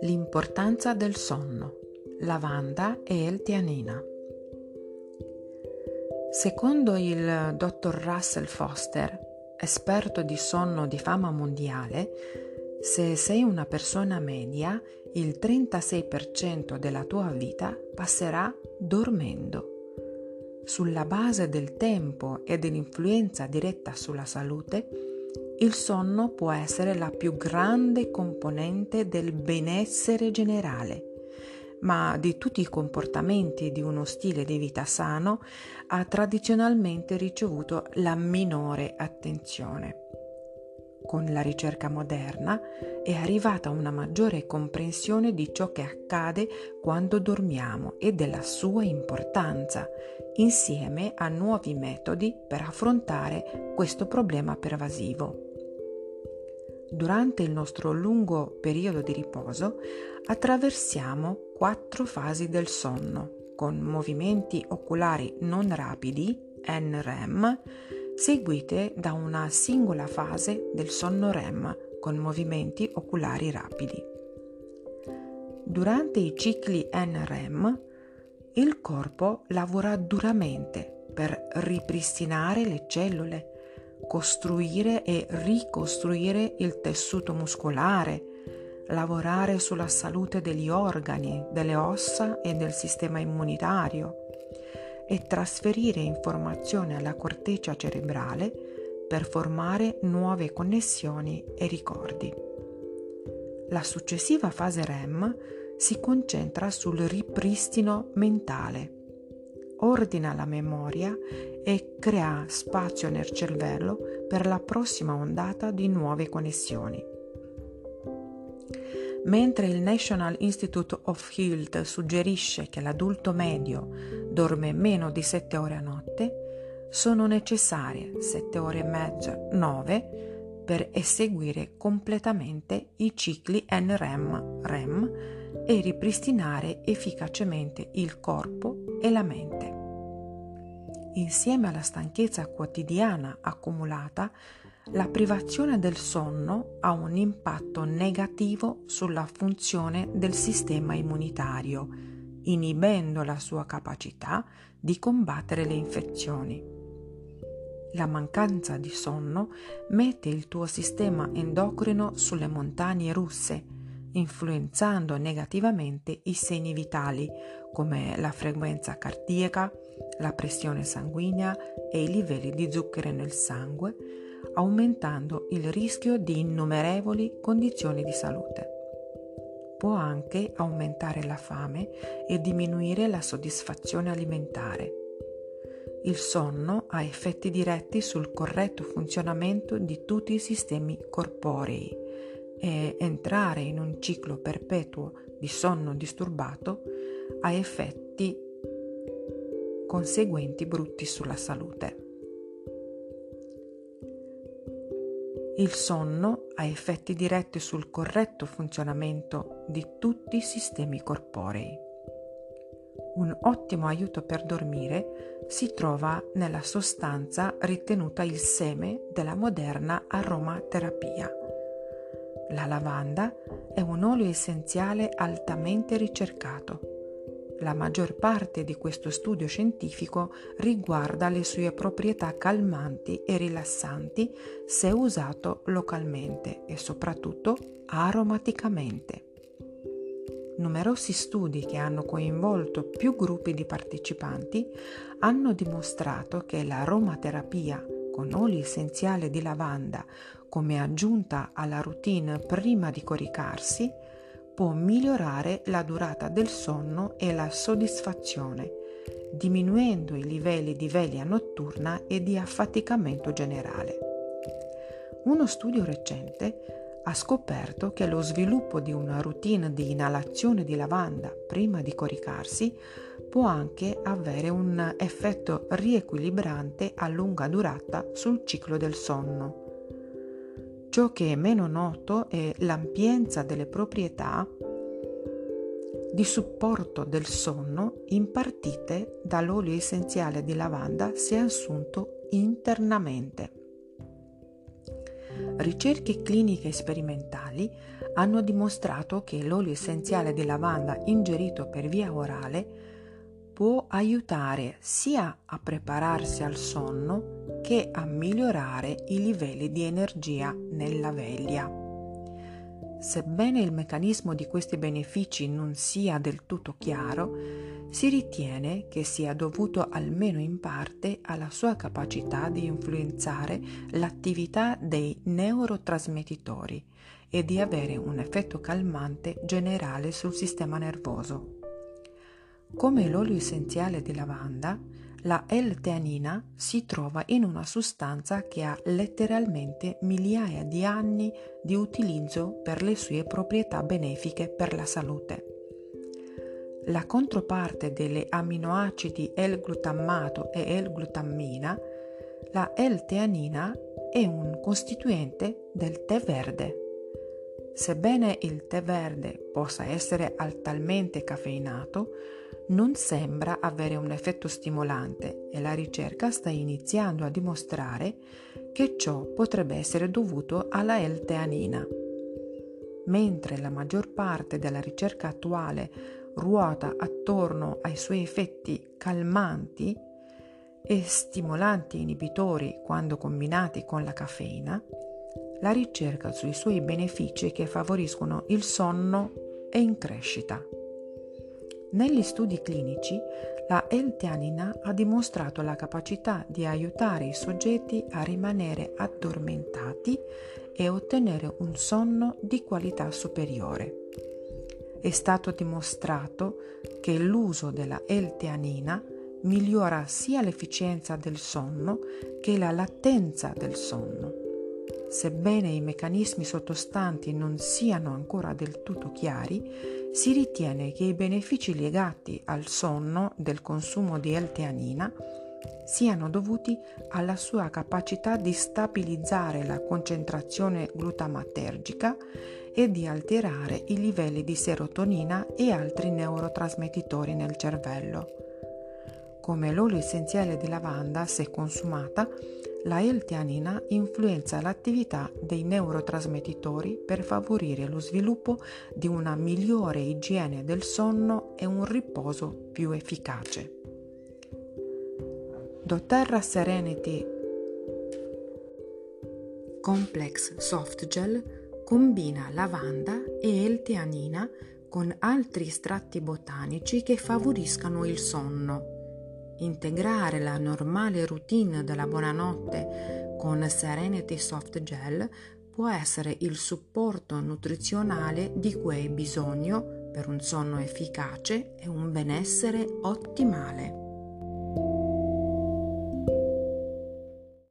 L'importanza del sonno, lavanda e L-tianina. Secondo il dottor Russell Foster, esperto di sonno di fama mondiale, se sei una persona media, il 36% della tua vita passerà dormendo. Sulla base del tempo e dell'influenza diretta sulla salute, il sonno può essere la più grande componente del benessere generale, ma di tutti i comportamenti di uno stile di vita sano ha tradizionalmente ricevuto la minore attenzione. Con la ricerca moderna è arrivata una maggiore comprensione di ciò che accade quando dormiamo e della sua importanza, insieme a nuovi metodi per affrontare questo problema pervasivo. Durante il nostro lungo periodo di riposo attraversiamo quattro fasi del sonno con movimenti oculari non rapidi, NREM, seguite da una singola fase del sonno REM con movimenti oculari rapidi. Durante i cicli NREM il corpo lavora duramente per ripristinare le cellule, costruire e ricostruire il tessuto muscolare, lavorare sulla salute degli organi, delle ossa e del sistema immunitario e trasferire informazioni alla corteccia cerebrale per formare nuove connessioni e ricordi. La successiva fase REM si concentra sul ripristino mentale ordina la memoria e crea spazio nel cervello per la prossima ondata di nuove connessioni. Mentre il National Institute of Health suggerisce che l'adulto medio dorme meno di 7 ore a notte, sono necessarie 7 ore e mezza, 9, per eseguire completamente i cicli NREM-REM e ripristinare efficacemente il corpo e la mente. Insieme alla stanchezza quotidiana accumulata, la privazione del sonno ha un impatto negativo sulla funzione del sistema immunitario, inibendo la sua capacità di combattere le infezioni. La mancanza di sonno mette il tuo sistema endocrino sulle montagne russe, influenzando negativamente i segni vitali come la frequenza cardiaca, la pressione sanguigna e i livelli di zucchero nel sangue, aumentando il rischio di innumerevoli condizioni di salute. Può anche aumentare la fame e diminuire la soddisfazione alimentare. Il sonno ha effetti diretti sul corretto funzionamento di tutti i sistemi corporei e entrare in un ciclo perpetuo di sonno disturbato ha effetti conseguenti brutti sulla salute. Il sonno ha effetti diretti sul corretto funzionamento di tutti i sistemi corporei. Un ottimo aiuto per dormire si trova nella sostanza ritenuta il seme della moderna aromaterapia la lavanda è un olio essenziale altamente ricercato. La maggior parte di questo studio scientifico riguarda le sue proprietà calmanti e rilassanti se usato localmente e soprattutto aromaticamente. Numerosi studi che hanno coinvolto più gruppi di partecipanti hanno dimostrato che l'aromaterapia con olio essenziale di lavanda come aggiunta alla routine prima di coricarsi può migliorare la durata del sonno e la soddisfazione, diminuendo i livelli di veglia notturna e di affaticamento generale. Uno studio recente ha scoperto che lo sviluppo di una routine di inalazione di lavanda prima di coricarsi può anche avere un effetto riequilibrante a lunga durata sul ciclo del sonno. Ciò che è meno noto è l'ampienza delle proprietà di supporto del sonno impartite dall'olio essenziale di lavanda se assunto internamente. Ricerche cliniche sperimentali hanno dimostrato che l'olio essenziale di lavanda ingerito per via orale può aiutare sia a prepararsi al sonno che a migliorare i livelli di energia nella veglia. Sebbene il meccanismo di questi benefici non sia del tutto chiaro, si ritiene che sia dovuto almeno in parte alla sua capacità di influenzare l'attività dei neurotrasmettitori e di avere un effetto calmante generale sul sistema nervoso. Come l'olio essenziale di lavanda, la L-teanina si trova in una sostanza che ha letteralmente migliaia di anni di utilizzo per le sue proprietà benefiche per la salute. La controparte delle aminoacidi L-glutammato e L-glutammina, la L-teanina è un costituente del tè verde. Sebbene il tè verde possa essere altamente caffeinato, non sembra avere un effetto stimolante e la ricerca sta iniziando a dimostrare che ciò potrebbe essere dovuto alla L-teanina. Mentre la maggior parte della ricerca attuale ruota attorno ai suoi effetti calmanti e stimolanti inibitori quando combinati con la caffeina, la ricerca sui suoi benefici che favoriscono il sonno è in crescita. Negli studi clinici, la L-teanina ha dimostrato la capacità di aiutare i soggetti a rimanere addormentati e ottenere un sonno di qualità superiore. È stato dimostrato che l'uso della L-teanina migliora sia l'efficienza del sonno che la latenza del sonno. Sebbene i meccanismi sottostanti non siano ancora del tutto chiari, si ritiene che i benefici legati al sonno del consumo di L-teanina siano dovuti alla sua capacità di stabilizzare la concentrazione glutamatergica e di alterare i livelli di serotonina e altri neurotrasmettitori nel cervello. Come l'olio essenziale di lavanda, se consumata, la L-teanina influenza l'attività dei neurotrasmettitori per favorire lo sviluppo di una migliore igiene del sonno e un riposo più efficace. doTERRA Serenity Complex Soft Gel combina lavanda e L-teanina con altri estratti botanici che favoriscano il sonno integrare la normale routine della buonanotte con Serenity Soft Gel può essere il supporto nutrizionale di cui hai bisogno per un sonno efficace e un benessere ottimale.